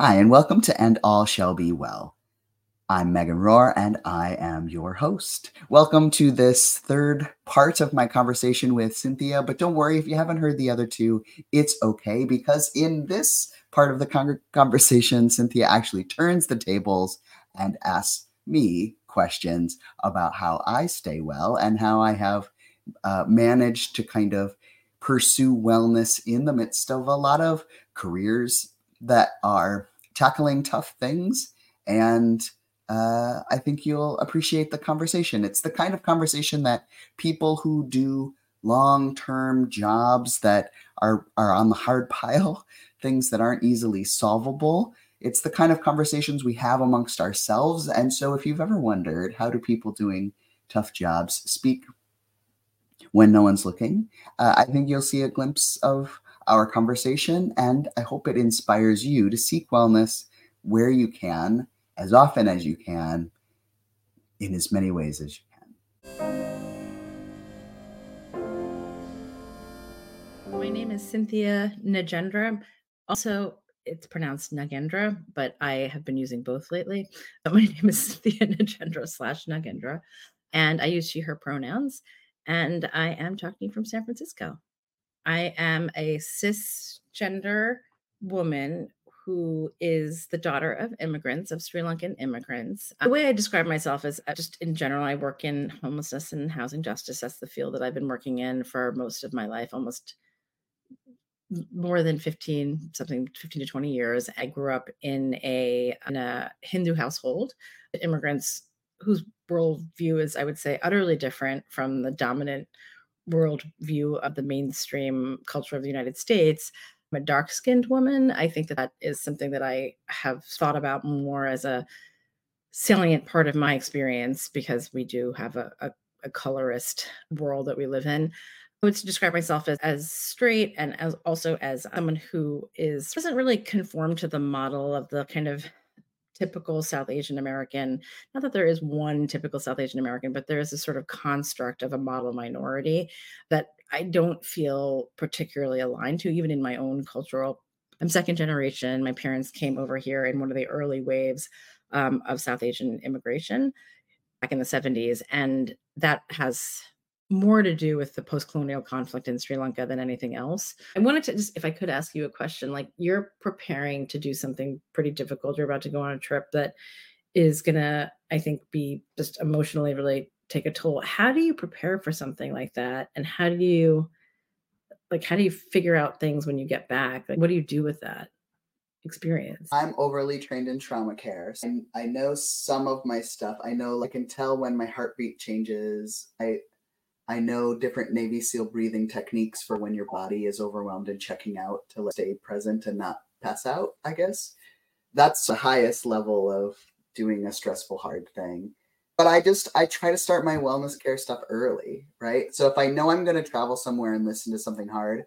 Hi, and welcome to And All Shall Be Well. I'm Megan Rohrer, and I am your host. Welcome to this third part of my conversation with Cynthia. But don't worry if you haven't heard the other two, it's okay because in this part of the con- conversation, Cynthia actually turns the tables and asks me questions about how I stay well and how I have uh, managed to kind of pursue wellness in the midst of a lot of careers that are tackling tough things. And uh, I think you'll appreciate the conversation. It's the kind of conversation that people who do long term jobs that are, are on the hard pile, things that aren't easily solvable, it's the kind of conversations we have amongst ourselves. And so, if you've ever wondered how do people doing tough jobs speak when no one's looking, uh, I think you'll see a glimpse of our conversation. And I hope it inspires you to seek wellness where you can, as often as you can, in as many ways as you can. My name is Cynthia Nagendra. Also, it's pronounced Nagendra, but I have been using both lately. But my name is Cynthia Nagendra slash Nagendra, and I use she, her pronouns. And I am talking from San Francisco. I am a cisgender woman who is the daughter of immigrants, of Sri Lankan immigrants. The way I describe myself is uh, just in general, I work in homelessness and housing justice. That's the field that I've been working in for most of my life, almost more than 15 something 15 to 20 years i grew up in a in a hindu household immigrants whose worldview is i would say utterly different from the dominant world view of the mainstream culture of the united states. I'm a dark skinned woman. I think that that is something that i have thought about more as a salient part of my experience because we do have a, a, a colorist world that we live in. I would describe myself as, as straight and as also as someone who is doesn't really conform to the model of the kind of typical South Asian American. Not that there is one typical South Asian American, but there is a sort of construct of a model minority that I don't feel particularly aligned to, even in my own cultural. I'm second generation. My parents came over here in one of the early waves um, of South Asian immigration back in the 70s, and that has more to do with the post-colonial conflict in Sri Lanka than anything else. I wanted to just if I could ask you a question like you're preparing to do something pretty difficult you're about to go on a trip that is going to I think be just emotionally really take a toll. How do you prepare for something like that and how do you like how do you figure out things when you get back? Like what do you do with that? experience. I'm overly trained in trauma care. So I know some of my stuff. I know I can tell when my heartbeat changes. I I know different Navy SEAL breathing techniques for when your body is overwhelmed and checking out to stay present and not pass out, I guess. That's the highest level of doing a stressful, hard thing. But I just, I try to start my wellness care stuff early, right? So if I know I'm going to travel somewhere and listen to something hard,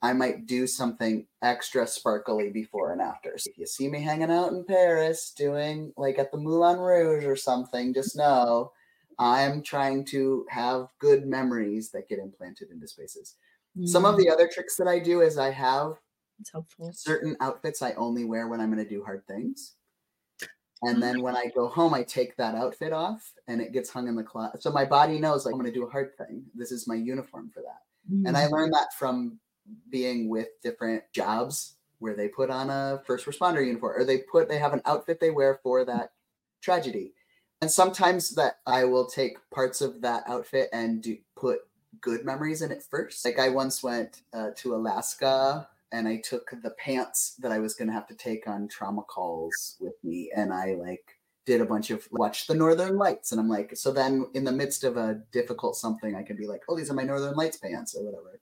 I might do something extra sparkly before and after. So if you see me hanging out in Paris doing like at the Moulin Rouge or something, just know I'm trying to have good memories that get implanted into spaces. Mm-hmm. Some of mm. the other tricks that I do is I have it's helpful. certain outfits I only wear when I'm going to do hard things. And then when I go home, I take that outfit off and it gets hung in the closet. So my body knows like I'm going to do a hard thing. This is my uniform for that. Mm-hmm. And I mm. learned that from being with different jobs where they put on a first responder uniform or they put they have an outfit they wear for that tragedy and sometimes that I will take parts of that outfit and do put good memories in it first. Like I once went uh, to Alaska and I took the pants that I was going to have to take on trauma calls with me, and I like did a bunch of watch the Northern Lights, and I'm like, so then in the midst of a difficult something, I can be like, oh, these are my Northern Lights pants or whatever.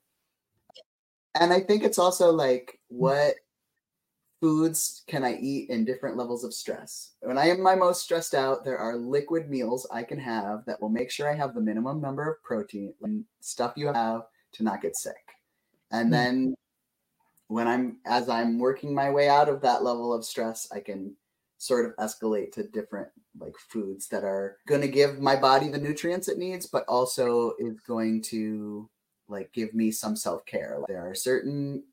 And I think it's also like what foods can I eat in different levels of stress? When I am my most stressed out, there are liquid meals I can have that will make sure I have the minimum number of protein and stuff you have to not get sick. And mm-hmm. then when I'm as I'm working my way out of that level of stress, I can sort of escalate to different like foods that are going to give my body the nutrients it needs but also is going to like give me some self-care. Like, there are certain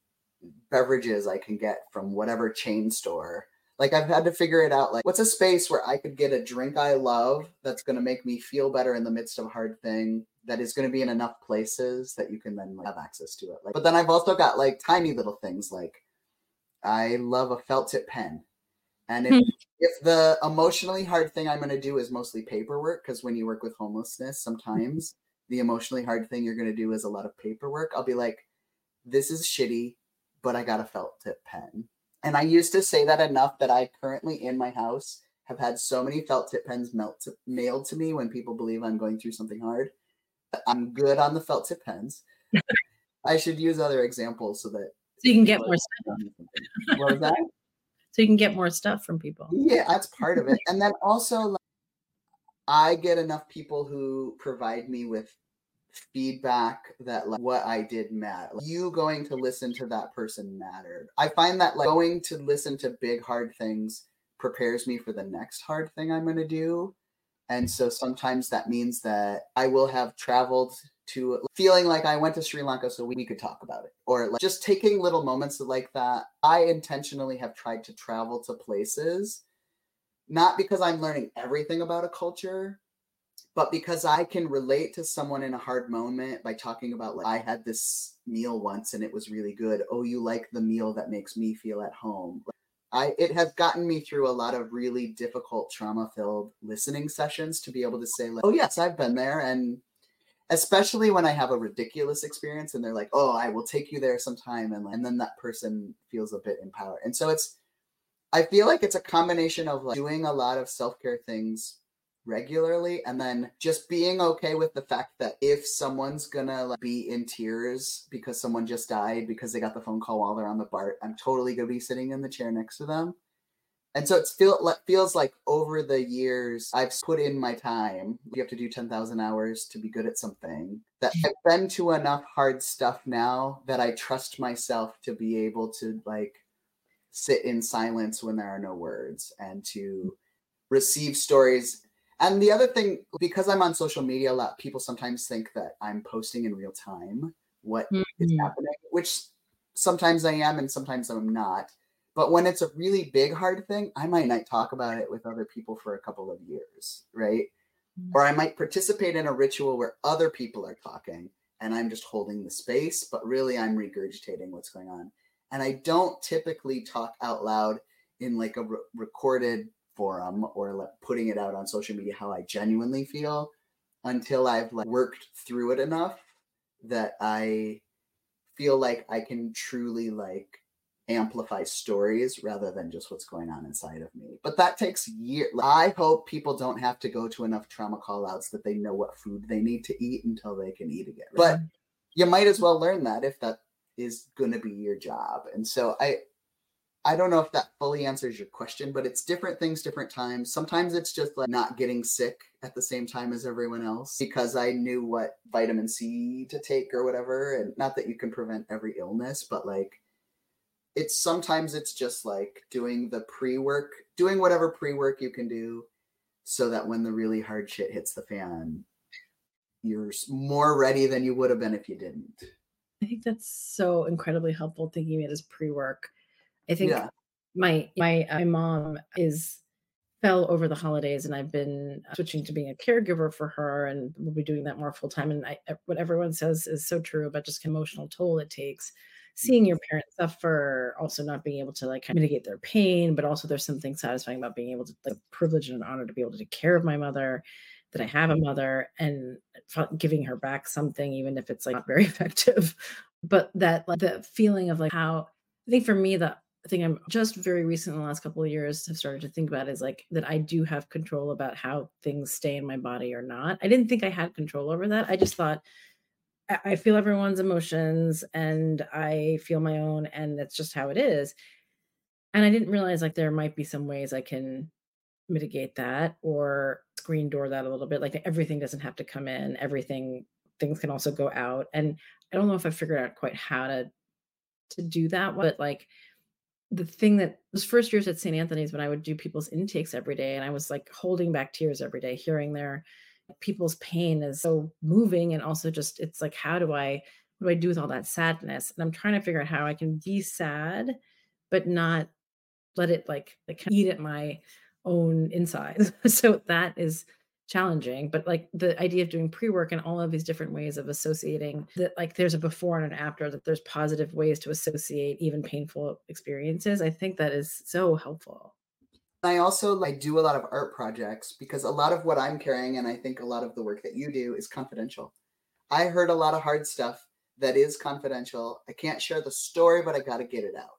beverages I can get from whatever chain store Like I've had to figure it out. Like, what's a space where I could get a drink I love that's going to make me feel better in the midst of a hard thing that is going to be in enough places that you can then like, have access to it. Like, but then I've also got like tiny little things like I love a felt tip pen. And if, if the emotionally hard thing I'm going to do is mostly paperwork, because when you work with homelessness, sometimes the emotionally hard thing you're going to do is a lot of paperwork. I'll be like, this is shitty, but I got a felt tip pen. And I used to say that enough that I currently in my house have had so many felt tip pens melt to, mailed to me when people believe I'm going through something hard. I'm good on the felt tip pens. I should use other examples so that so you can get more stuff. What was that? So you can get more stuff from people. Yeah, that's part of it. And then also, like, I get enough people who provide me with feedback that like what I did mattered. Like, you going to listen to that person mattered. I find that like going to listen to big hard things prepares me for the next hard thing I'm going to do. And so sometimes that means that I will have traveled to feeling like I went to Sri Lanka so we could talk about it. Or like just taking little moments like that. I intentionally have tried to travel to places, not because I'm learning everything about a culture, but because I can relate to someone in a hard moment by talking about like I had this meal once and it was really good. Oh, you like the meal that makes me feel at home. I it has gotten me through a lot of really difficult trauma filled listening sessions to be able to say like, "Oh yes, I've been there." And especially when I have a ridiculous experience and they're like, "Oh, I will take you there sometime." And and then that person feels a bit empowered. And so it's I feel like it's a combination of like doing a lot of self-care things regularly and then just being okay with the fact that if someone's gonna like, be in tears because someone just died because they got the phone call while they're on the BART i'm totally gonna be sitting in the chair next to them. And so it feel, feels like over the years i've put in my time. You have to do 10000 hours to be good at something. That i've been to enough hard stuff now that i trust myself to be able to like sit in silence when there are no words and to receive stories and the other thing, because I'm on social media a lot, people sometimes think that I'm posting in real time what mm-hmm. is happening, which sometimes I am and sometimes I'm not. But when it's a really big, hard thing, I might not talk about it with other people for a couple of years, right? Mm-hmm. Or I might participate in a ritual where other people are talking and I'm just holding the space, but really I'm regurgitating what's going on. And I don't typically talk out loud in like a re- recorded forum or like putting it out on social media how I genuinely feel until I've like worked through it enough that I feel like I can truly like amplify stories rather than just what's going on inside of me. But that takes years. I hope people don't have to go to enough trauma call outs that they know what food they need to eat until they can eat again. But you might as well learn that if that is going to be your job. And so I I don't know if that fully answers your question, but it's different things, different times. Sometimes it's just like not getting sick at the same time as everyone else because I knew what vitamin C to take or whatever. And not that you can prevent every illness, but like it's sometimes it's just like doing the pre work, doing whatever pre work you can do so that when the really hard shit hits the fan, you're more ready than you would have been if you didn't. I think that's so incredibly helpful thinking of it as pre work I think yeah. my my uh, my mom is fell over the holidays and I've been uh, switching to being a caregiver for her and we'll be doing that more full time. And I, uh, what everyone says is so true about just emotional toll it takes. Seeing your parents suffer also not being able to like mitigate their pain but also there's something satisfying about being able to like privilege and honor to be able to take care of my mother that I have a mother and giving her back something even if it's like not very effective. But that like the feeling of like how I think for me the I think I'm just very recent in the last couple of years have started to think about is like that I do have control about how things stay in my body or not. I didn't think I had control over that. I just thought I feel everyone's emotions and I feel my own and that's just how it is. And I didn't realize like there might be some ways I can mitigate that or screen door that a little bit. Like everything doesn't have to come in. Everything things can also go out. And I don't know if I figured out quite how to to do that, but like the thing that was first years at St. Anthony's when I would do people's intakes every day, and I was like holding back tears every day, hearing their people's pain is so moving, and also just it's like, how do I what do I do with all that sadness? And I'm trying to figure out how I can be sad, but not let it like, like eat at my own insides. so that is challenging but like the idea of doing pre-work and all of these different ways of associating that like there's a before and an after that there's positive ways to associate even painful experiences i think that is so helpful. I also like do a lot of art projects because a lot of what i'm carrying and i think a lot of the work that you do is confidential. I heard a lot of hard stuff that is confidential. I can't share the story but i got to get it out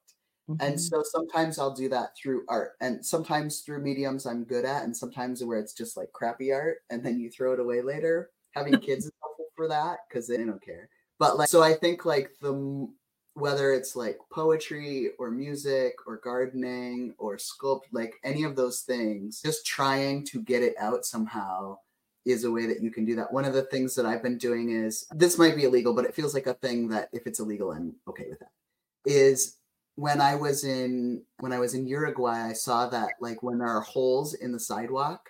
Mm-hmm. And so sometimes I'll do that through art, and sometimes through mediums I'm good at, and sometimes where it's just like crappy art, and then you throw it away later. Having kids is helpful for that because they don't care. But like, so I think like the whether it's like poetry or music or gardening or sculpt, like any of those things, just trying to get it out somehow is a way that you can do that. One of the things that I've been doing is this might be illegal, but it feels like a thing that if it's illegal, I'm okay with that. Is when I was in when I was in Uruguay, I saw that like when there are holes in the sidewalk,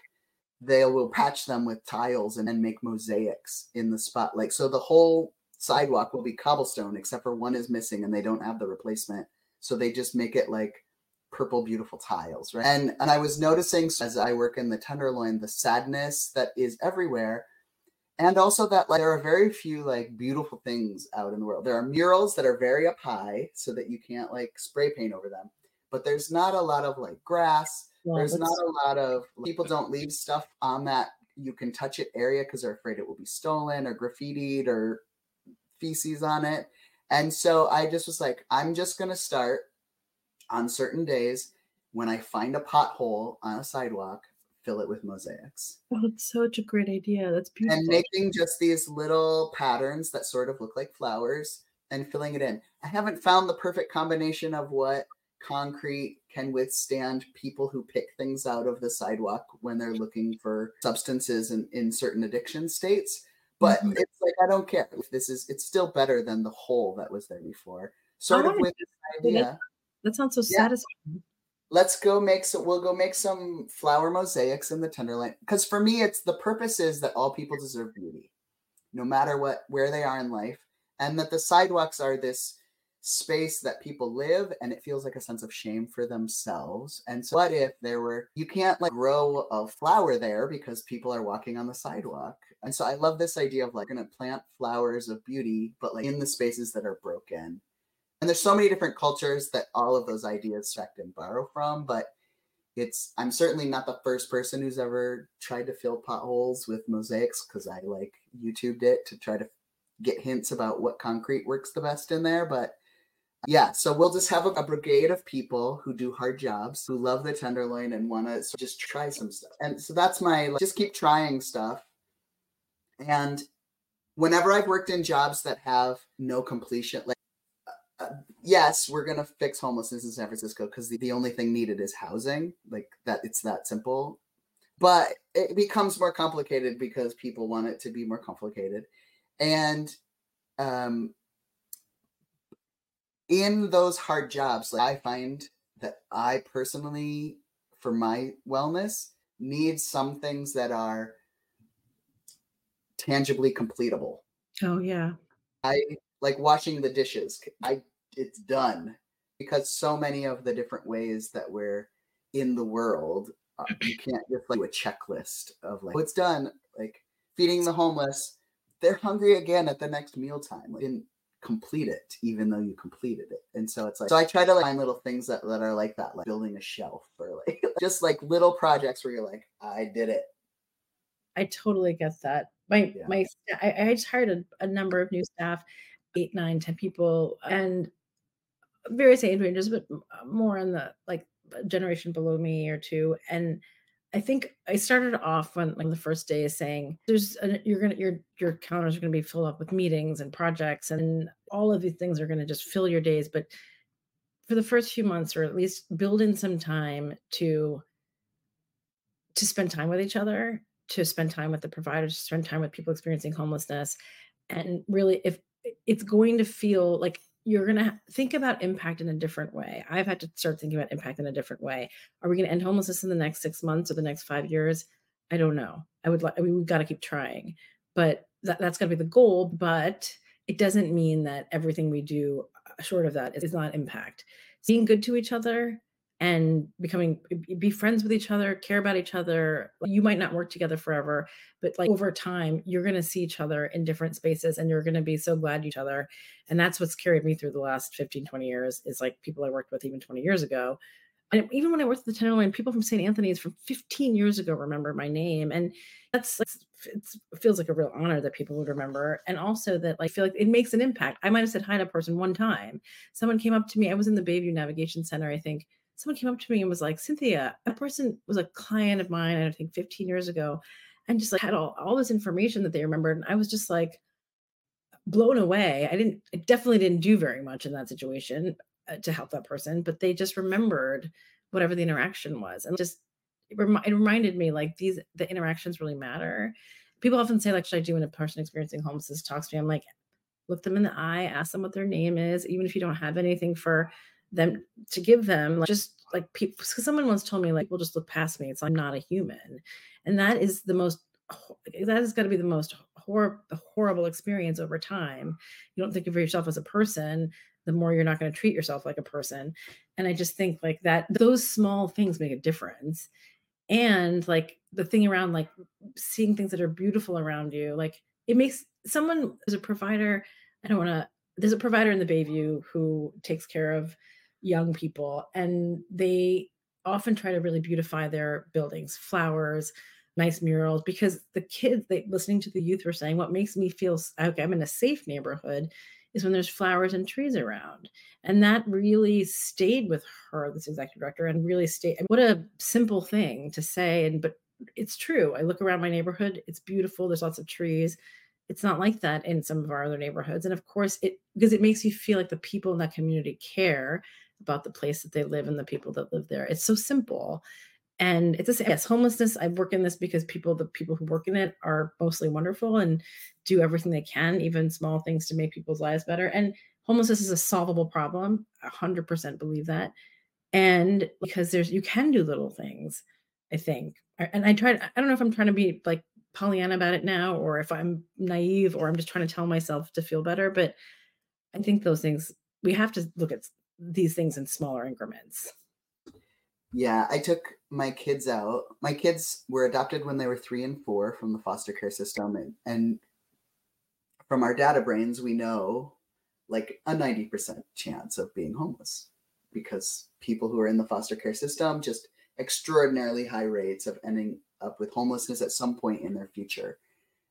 they will patch them with tiles and then make mosaics in the spot. Like so, the whole sidewalk will be cobblestone except for one is missing and they don't have the replacement. So they just make it like purple beautiful tiles, right? And and I was noticing as I work in the tenderloin the sadness that is everywhere and also that like there are very few like beautiful things out in the world. There are murals that are very up high so that you can't like spray paint over them, but there's not a lot of like grass. Yeah, there's not a lot of people don't leave stuff on that you can touch it area because they're afraid it will be stolen or graffitied or feces on it. And so I just was like, I'm just gonna start on certain days when I find a pothole on a sidewalk fill it with mosaics. Oh, it's such a great idea. That's beautiful. And making just these little patterns that sort of look like flowers and filling it in. I haven't found the perfect combination of what concrete can withstand people who pick things out of the sidewalk when they're looking for substances in, in certain addiction states. But mm-hmm. it's like I don't care. if This is it's still better than the hole that was there before. Sort of with this idea. That sounds so yeah. satisfying let's go make some we'll go make some flower mosaics in the tenderloin. Because for me it's the purpose is that all people deserve beauty no matter what where they are in life and that the sidewalks are this space that people live and it feels like a sense of shame for themselves. And so what if there were you can't like grow a flower there because people are walking on the sidewalk. And so i love this idea of like gonna plant flowers of beauty but like in the spaces that are broken there's so many different cultures that all of those ideas checked and borrow from but it's i'm certainly not the first person who's ever tried to fill potholes with mosaics because i like youtubed it to try to get hints about what concrete works the best in there but yeah so we'll just have a, a brigade of people who do hard jobs who love the tenderloin and want to just try some stuff. And so that's my like, just keep trying stuff. And whenever i've worked in jobs that have no completion like yes, we're gonna fix homelessness in San Francisco because the, the only thing needed is housing. Like that, it's that simple. But it becomes more complicated because people want it to be more complicated, and um, in those hard jobs, like I find that I personally, for my wellness, need some things that are tangibly completable. Oh yeah. I like washing the dishes. I it's done because so many of the different ways that we're in the world, uh, you can't just like do a checklist of like, what's done. Like feeding the homeless, they're hungry again at the next mealtime. Like, didn't complete it, even though you completed it. And so it's like, so I try to like, find little things that, that are like that, like building a shelf or like just like little projects where you're like, I did it. I totally get that. My, yeah. my, I, I just hired a, a number of new staff, eight, nine, ten people, and various age ranges, but uh, more on the like generation below me or two. And I think I started off when like the first day is saying there's you're gonna your your calendars are gonna be filled up with meetings and projects and all of these things are gonna just fill your days. But for the first few months, or at least build in some time to to spend time with each other, to spend time with the providers, to spend time with people experiencing homelessness, and really if it's going to feel like you're going to think about impact in a different way. I've had to start thinking about impact in a different way. Are we going to end homelessness in the next six months or the next five years? I don't know. I would like, I mean, we've got to keep trying, but that, that's got to be the goal. But it doesn't mean that everything we do uh, short of that is not impact. Being good to each other, and becoming be friends with each other care about each other you might not work together forever but like over time you're going to see each other in different spaces and you're going to be so glad each other and that's what's carried me through the last 15 20 years is like people i worked with even 20 years ago and even when I worked at the Tenderloin, people from St. Anthony's from 15 years ago remember my name. And that's it feels like a real honor that people would remember. And also that like, I feel like it makes an impact. I might have said hi to a person one time. Someone came up to me. I was in the Bayview Navigation Center, I think. Someone came up to me and was like, Cynthia, a person was a client of mine, I think 15 years ago, and just like had all, all this information that they remembered. And I was just like, blown away. I didn't, I definitely didn't do very much in that situation. Uh, to help that person, but they just remembered whatever the interaction was, and just it, it reminded me like these the interactions really matter. People often say like, should I do when a person experiencing homelessness talks to me? I'm like, look them in the eye, ask them what their name is, even if you don't have anything for them to give them. Like, just like people, because someone once told me like, "We'll just look past me. It's I'm not a human," and that is the most that is got to be the most hor- horrible experience over time. You don't think of yourself as a person, the more you're not going to treat yourself like a person. And I just think like that, those small things make a difference. And like the thing around like seeing things that are beautiful around you, like it makes someone as a provider, I don't want to, there's a provider in the Bayview who takes care of young people and they often try to really beautify their buildings, flowers, nice murals because the kids they listening to the youth were saying what makes me feel okay i'm in a safe neighborhood is when there's flowers and trees around. And that really stayed with her, this executive director, and really stayed. What a simple thing to say. And but it's true. I look around my neighborhood, it's beautiful. There's lots of trees. It's not like that in some of our other neighborhoods. And of course, it because it makes you feel like the people in that community care about the place that they live and the people that live there. It's so simple. And it's a yes homelessness i work in this because people the people who work in it are mostly wonderful and do everything they can even small things to make people's lives better. And homelessness is a solvable problem 100% believe that. And because there's you can do little things i think. And i tried i don't know if i'm trying to be like pollyanna about it now or if i'm naive or i'm just trying to tell myself to feel better but i think those things we have to look at these things in smaller increments yeah, I took my kids out. My kids were adopted when they were three and four from the foster care system. And, and from our data brains, we know like a 90% chance of being homeless because people who are in the foster care system just extraordinarily high rates of ending up with homelessness at some point in their future.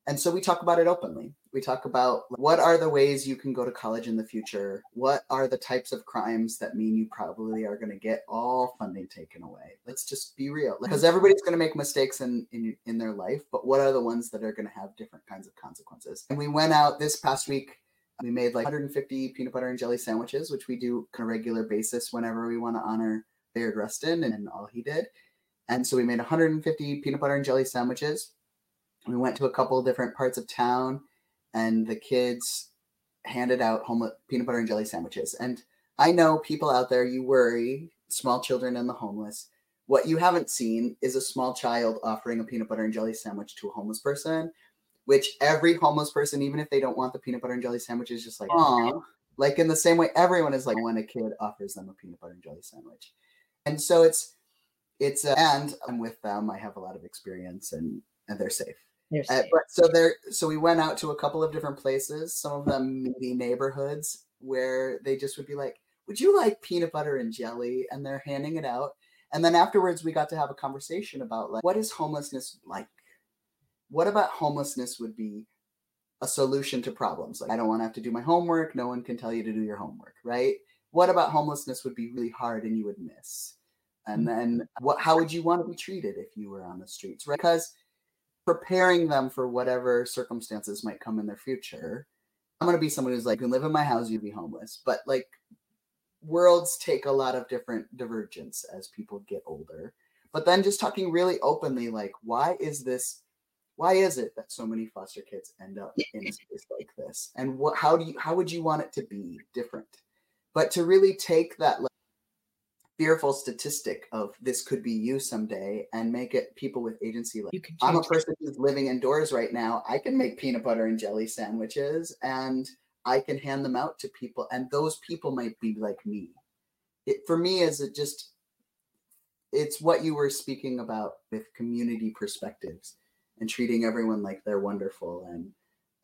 And so we talk about it openly. We talk about what are the ways you can go to college in the future? What are the types of crimes that mean you probably are going to get all funding taken away? Let's just be real. Because everybody's going to make mistakes in, in in their life, but what are the ones that are going to have different kinds of consequences? And we went out this past week we made like 150 peanut butter and jelly sandwiches, which we do on a regular basis whenever we want to honor Bayard Rustin and all he did. And so we made 150 peanut butter and jelly sandwiches we went to a couple different parts of town and the kids handed out homeless peanut butter and jelly sandwiches. And i know people out there you worry small children and the homeless. What you haven't seen is a small child offering a peanut butter and jelly sandwich to a homeless person which every homeless person even if they don't want the peanut butter and jelly sandwich is just like oh like in the same way everyone is like when a kid offers them a peanut butter and jelly sandwich. And so it's it's uh, and i'm with them. I have a lot of experience and and they're safe uh, but so there, so we went out to a couple of different places. Some of them maybe neighborhoods where they just would be like, "Would you like peanut butter and jelly?" And they're handing it out. And then afterwards, we got to have a conversation about like, what is homelessness like? What about homelessness would be a solution to problems? Like, I don't want to have to do my homework. No one can tell you to do your homework, right? What about homelessness would be really hard and you would miss? And mm. then what? How would you want to be treated if you were on the streets, right? Because preparing them for whatever circumstances might come in their future. I'm gonna be someone who's like, you can live in my house, you'd be homeless. But like worlds take a lot of different divergence as people get older. But then just talking really openly, like, why is this why is it that so many foster kids end up in a space like this? And what how do you how would you want it to be different? But to really take that fearful statistic of this could be you someday and make it people with agency like i'm a person who's living indoors right now. I can make peanut butter and jelly sandwiches and i can hand them out to people and those people might be like me. It for me is it just it's what you were speaking about with community perspectives and treating everyone like they're wonderful and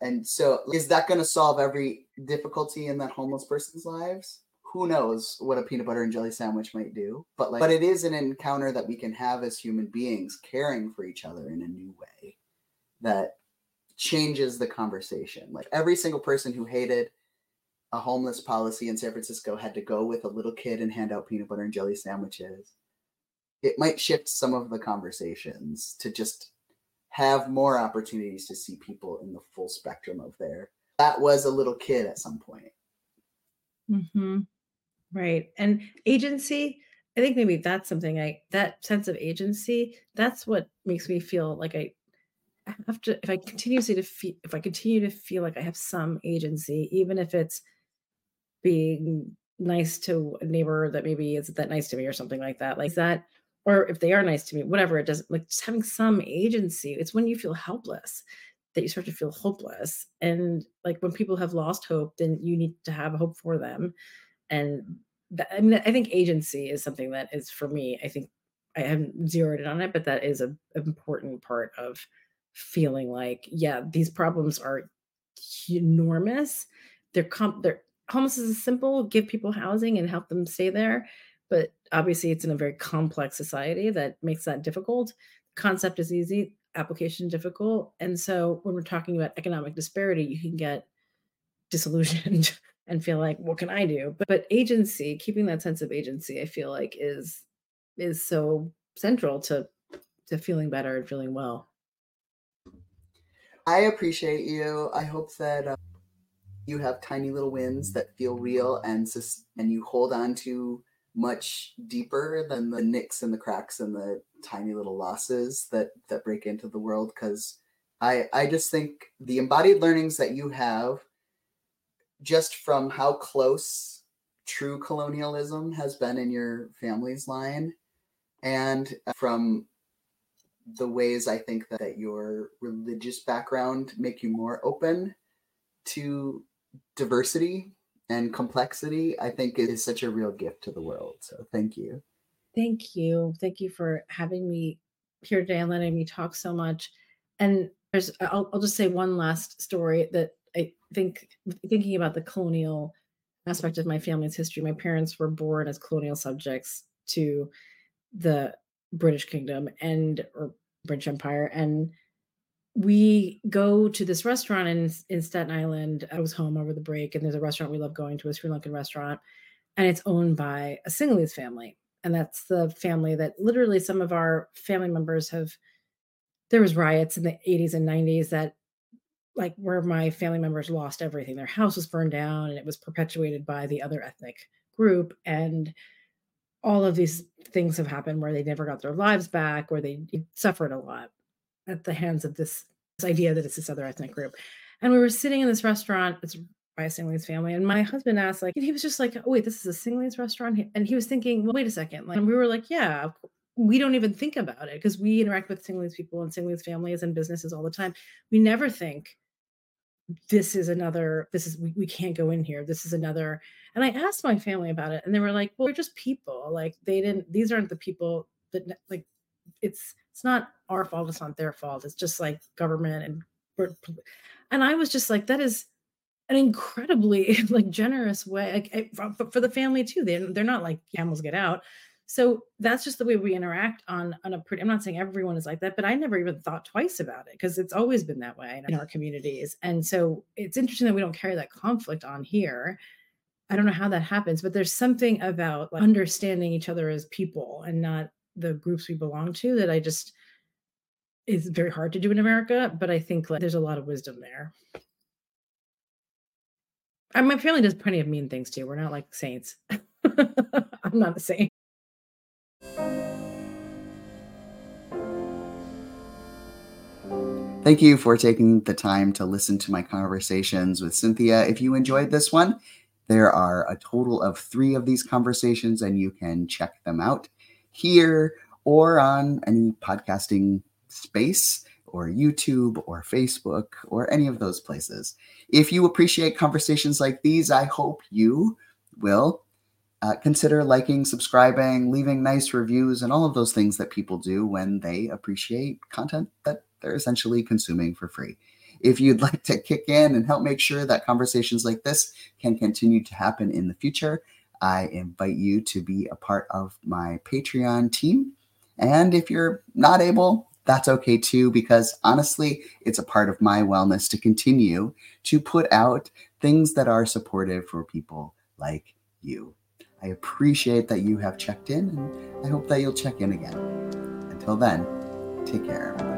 and so is that going to solve every difficulty in that homeless person's lives who knows what a peanut butter and jelly sandwich might do but like but it is an encounter that we can have as human beings caring for each other in a new way that changes the conversation. Like every single person who hated a homeless policy in San Francisco had to go with a little kid and hand out peanut butter and jelly sandwiches. It might shift some of the conversations to just have more opportunities to see people in the full spectrum of their that was a little kid at some point. Hmm Right. And agency, I think maybe that's something I that sense of agency, that's what makes me feel like I have to if I continuously to feel if I continue to feel like I have some agency, even if it's being nice to a neighbor that maybe isn't that nice to me or something like that. Like that or if they are nice to me, whatever it does, like just having some agency. It's when you feel helpless that you start to feel hopeless. And like when people have lost hope, then you need to have hope for them. And that, I mean, I think agency is something that is for me. I think I haven't zeroed in on it, but that is an important part of feeling like, yeah, these problems are enormous. They're comp. They're homelessness is simple. Give people housing and help them stay there but obviously it's in a very complex society that makes that difficult concept is easy application difficult and so when we're talking about economic disparity you can get disillusioned and feel like what can i do? But, but agency keeping that sense of agency i feel like is is so central to to feeling better and feeling well. I appreciate you. I hope that uh, you have tiny little wins that feel real and and you hold on to much deeper than the nicks and the cracks and the tiny little losses that that break into the world because i i just think the embodied learnings that you have just from how close true colonialism has been in your family's line and uh, from the ways i think that, your religious background make you more open to diversity and complexity, I think it is such a real gift to the world. So thank you. Thank you. Thank you for having me here today and letting me talk so much. And there's, I'll, I'll just say one last story that think, thinking about the colonial aspect of my family's history, my parents were born as colonial subjects to the British Kingdom and or British Empire. And we go to this restaurant in in Staten Island. I was home over the break, and there's a restaurant we love going to, a Sri Lankan restaurant, and it's owned by a Sinhalese family, and that's the family that literally some of our family members have. There was riots in the 80s and 90s that, like, where my family members lost everything. Their house was burned down, and it was perpetuated by the other ethnic group, and all of these things have happened where they never got their lives back, or they suffered a lot at the hands of this, this idea that it's this other ethnic group. And we were sitting in this restaurant. It's by a Sinhalese family. And my husband asked, like, he was just like, oh, wait, this is a Sinhalese restaurant? And he was thinking, well, wait a second. Like, and we were like, yeah, we don't even think about it because we interact with Sinhalese people and Sinhalese families and businesses all the time. We never think this is another, this is, we, we can't go in here. This is another. And I asked my family about it and they were like, well, we're just people. Like, they didn't, these aren't the people that, like, it's, it's not our fault it's not their fault it's just like government and and i was just like that is an incredibly like generous way like, eh, for, for the family too they, they're not like Tamils get out so that's just the way we interact on on a pretty i'm not saying everyone is like that but i never even thought twice about it because it's always been that way in our communities and so it's interesting that we don't carry that conflict on here i don't know how that happens but there's something about like, understanding each other as people and not the groups we belong to that I just is very hard to do in America, but I think like there's a lot of wisdom there. And my family does plenty of mean things too. We're not like saints. I'm not a saint. Thank you for taking the time to listen to my conversations with Cynthia. If you enjoyed this one, there are a total of three of these conversations, and you can check them out here or on any podcasting space or YouTube or Facebook or any of those places. If you appreciate conversations like these, I hope you will uh, consider liking, subscribing, leaving nice reviews, and all of those things that people do when they appreciate content that they're essentially consuming for free. If you'd like to kick in and help make sure that conversations like this can continue to happen in the future, I invite you to be a part of my Patreon team. And if you're not able, that's okay too, because honestly, it's a part of my wellness to continue to put out things that are supportive for people like you. I appreciate that you have checked in, and I hope that you'll check in again. Until then, take care, everybody.